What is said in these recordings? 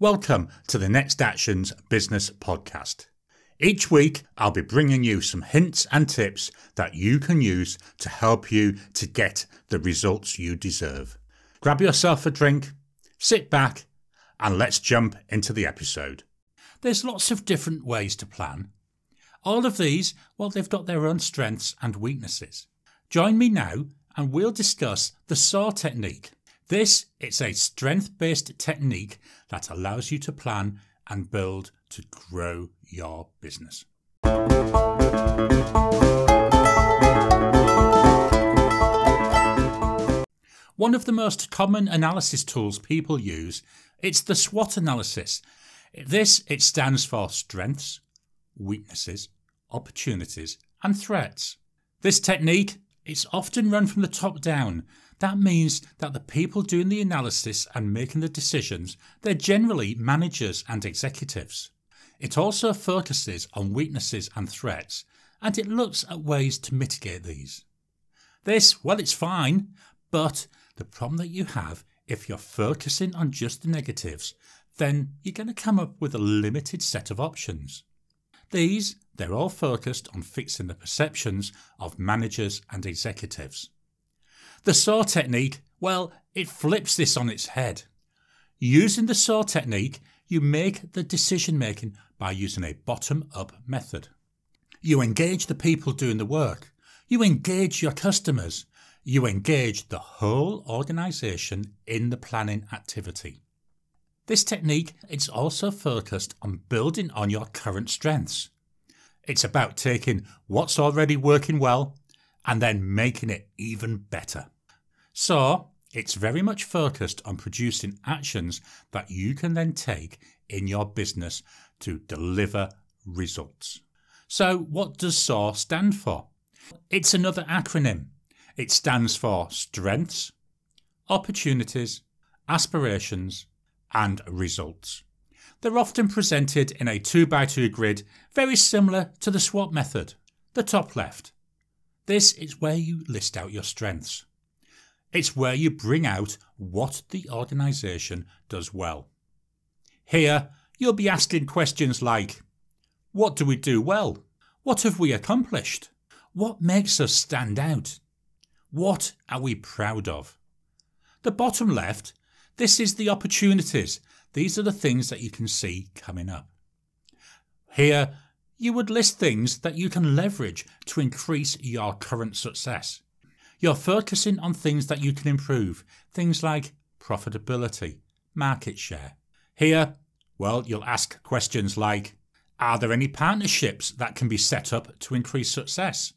Welcome to the Next Actions Business Podcast. Each week, I'll be bringing you some hints and tips that you can use to help you to get the results you deserve. Grab yourself a drink, sit back, and let's jump into the episode. There's lots of different ways to plan. All of these, well, they've got their own strengths and weaknesses. Join me now and we'll discuss the SOAR technique. This is a strength-based technique that allows you to plan and build to grow your business. One of the most common analysis tools people use, it's the SWOT analysis. This it stands for strengths, weaknesses, opportunities, and threats. This technique it's often run from the top down. That means that the people doing the analysis and making the decisions, they're generally managers and executives. It also focuses on weaknesses and threats, and it looks at ways to mitigate these. This, well, it's fine, but the problem that you have if you're focusing on just the negatives, then you're going to come up with a limited set of options. These, they're all focused on fixing the perceptions of managers and executives. The SOAR technique, well, it flips this on its head. Using the SOAR technique, you make the decision making by using a bottom up method. You engage the people doing the work. You engage your customers. You engage the whole organisation in the planning activity. This technique is also focused on building on your current strengths. It's about taking what's already working well and then making it even better. So, it's very much focused on producing actions that you can then take in your business to deliver results. So, what does SOAR stand for? It's another acronym. It stands for Strengths, Opportunities, Aspirations, and results. They're often presented in a 2x2 grid, very similar to the SWOT method, the top left. This is where you list out your strengths. It's where you bring out what the organisation does well. Here, you'll be asking questions like What do we do well? What have we accomplished? What makes us stand out? What are we proud of? The bottom left this is the opportunities. These are the things that you can see coming up. Here, you would list things that you can leverage to increase your current success. You're focusing on things that you can improve, things like profitability, market share. Here, well, you'll ask questions like Are there any partnerships that can be set up to increase success?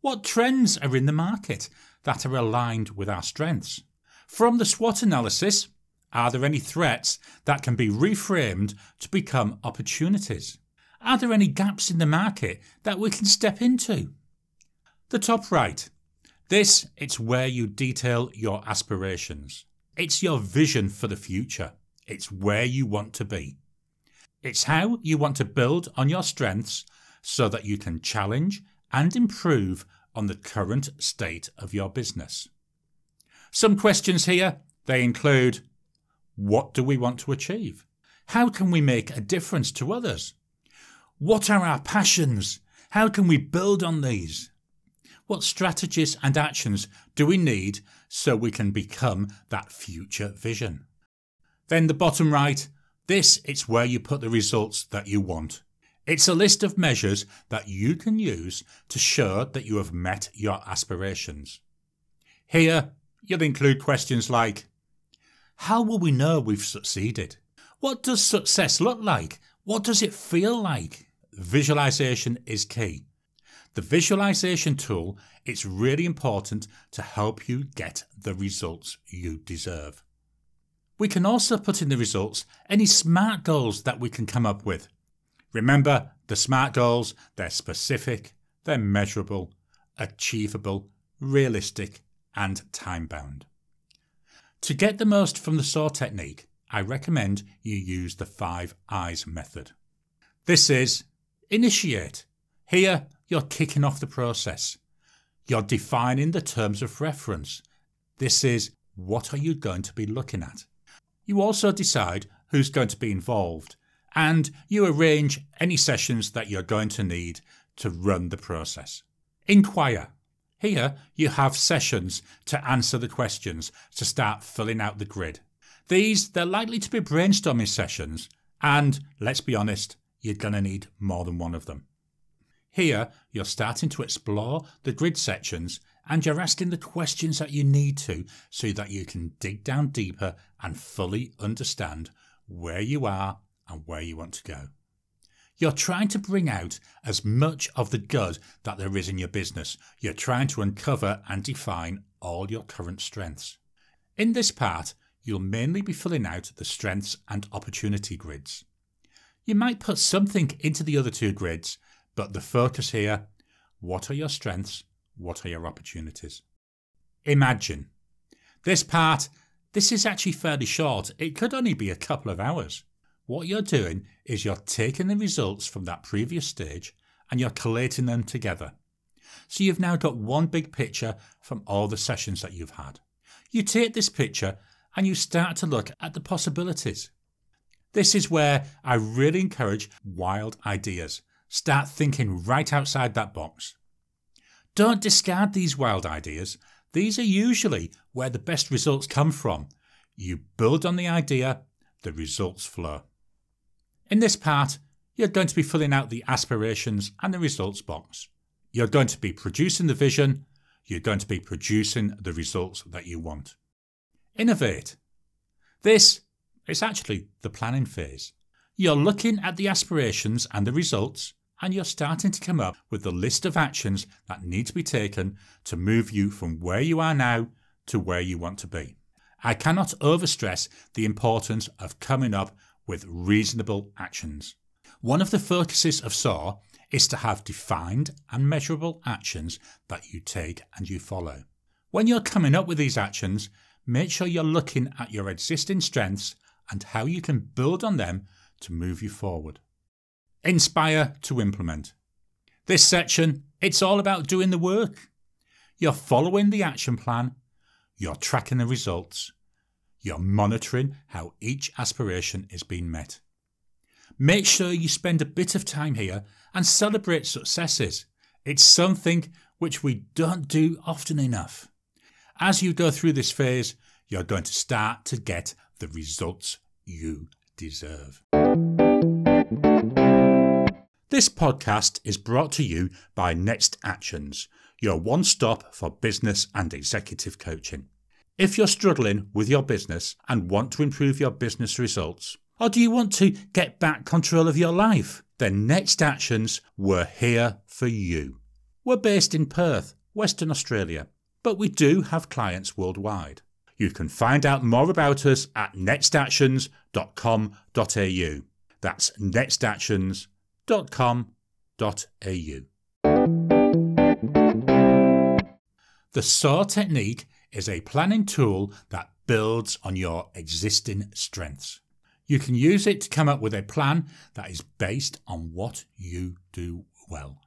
What trends are in the market that are aligned with our strengths? From the SWOT analysis, are there any threats that can be reframed to become opportunities? Are there any gaps in the market that we can step into? The top right. This it's where you detail your aspirations. It's your vision for the future. It's where you want to be. It's how you want to build on your strengths so that you can challenge and improve on the current state of your business. Some questions here, they include what do we want to achieve? How can we make a difference to others? What are our passions? How can we build on these? What strategies and actions do we need so we can become that future vision? Then the bottom right, this is where you put the results that you want. It's a list of measures that you can use to show that you have met your aspirations. Here, You'll include questions like How will we know we've succeeded? What does success look like? What does it feel like? Visualization is key. The visualization tool is really important to help you get the results you deserve. We can also put in the results any SMART goals that we can come up with. Remember, the SMART goals, they're specific, they're measurable, achievable, realistic, and time bound. To get the most from the SOAR technique, I recommend you use the five I's method. This is initiate. Here, you're kicking off the process. You're defining the terms of reference. This is what are you going to be looking at? You also decide who's going to be involved, and you arrange any sessions that you're going to need to run the process. Inquire. Here you have sessions to answer the questions to start filling out the grid. These, they're likely to be brainstorming sessions, and let's be honest, you're going to need more than one of them. Here, you're starting to explore the grid sections and you're asking the questions that you need to so that you can dig down deeper and fully understand where you are and where you want to go. You're trying to bring out as much of the good that there is in your business. You're trying to uncover and define all your current strengths. In this part, you'll mainly be filling out the strengths and opportunity grids. You might put something into the other two grids, but the focus here what are your strengths? What are your opportunities? Imagine. This part, this is actually fairly short. It could only be a couple of hours. What you're doing is you're taking the results from that previous stage and you're collating them together. So you've now got one big picture from all the sessions that you've had. You take this picture and you start to look at the possibilities. This is where I really encourage wild ideas. Start thinking right outside that box. Don't discard these wild ideas. These are usually where the best results come from. You build on the idea, the results flow. In this part, you're going to be filling out the aspirations and the results box. You're going to be producing the vision, you're going to be producing the results that you want. Innovate. This is actually the planning phase. You're looking at the aspirations and the results, and you're starting to come up with the list of actions that need to be taken to move you from where you are now to where you want to be. I cannot overstress the importance of coming up with reasonable actions. One of the focuses of SOAR is to have defined and measurable actions that you take and you follow. When you're coming up with these actions, make sure you're looking at your existing strengths and how you can build on them to move you forward. Inspire to implement. This section, it's all about doing the work. You're following the action plan, you're tracking the results, you're monitoring how each aspiration is being met. Make sure you spend a bit of time here and celebrate successes. It's something which we don't do often enough. As you go through this phase, you're going to start to get the results you deserve. This podcast is brought to you by Next Actions, your one stop for business and executive coaching. If you're struggling with your business and want to improve your business results, or do you want to get back control of your life, then Next Actions were here for you. We're based in Perth, Western Australia, but we do have clients worldwide. You can find out more about us at nextactions.com.au. That's nextactions.com.au. The SOAR technique is a planning tool that builds on your existing strengths. You can use it to come up with a plan that is based on what you do well.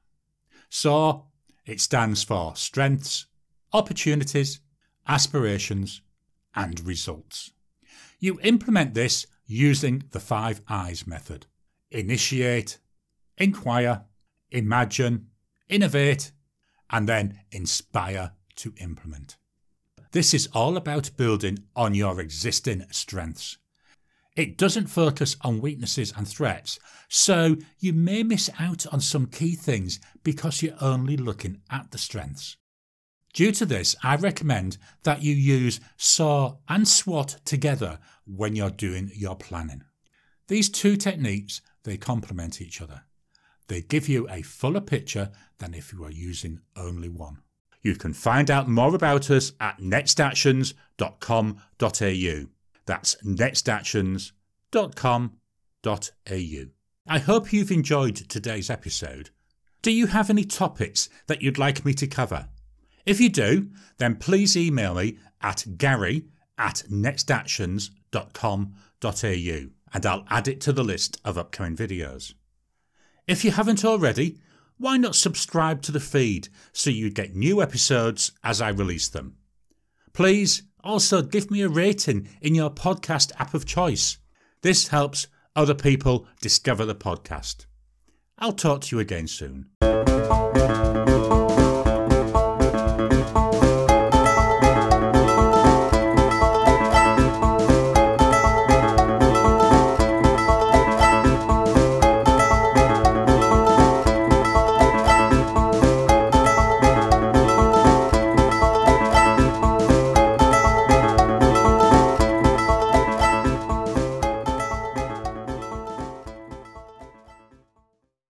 SOAR, it stands for strengths, opportunities, aspirations, and results. You implement this using the five I's method initiate, inquire, imagine, innovate, and then inspire to implement. This is all about building on your existing strengths. It doesn't focus on weaknesses and threats, so you may miss out on some key things because you're only looking at the strengths. Due to this, I recommend that you use SOAR and SWOT together when you're doing your planning. These two techniques, they complement each other. They give you a fuller picture than if you were using only one. You can find out more about us at nextactions.com.au. That's nextactions.com.au. I hope you've enjoyed today's episode. Do you have any topics that you'd like me to cover? If you do, then please email me at gary at nextactions.com.au and I'll add it to the list of upcoming videos. If you haven't already, why not subscribe to the feed so you get new episodes as I release them? Please also give me a rating in your podcast app of choice. This helps other people discover the podcast. I'll talk to you again soon.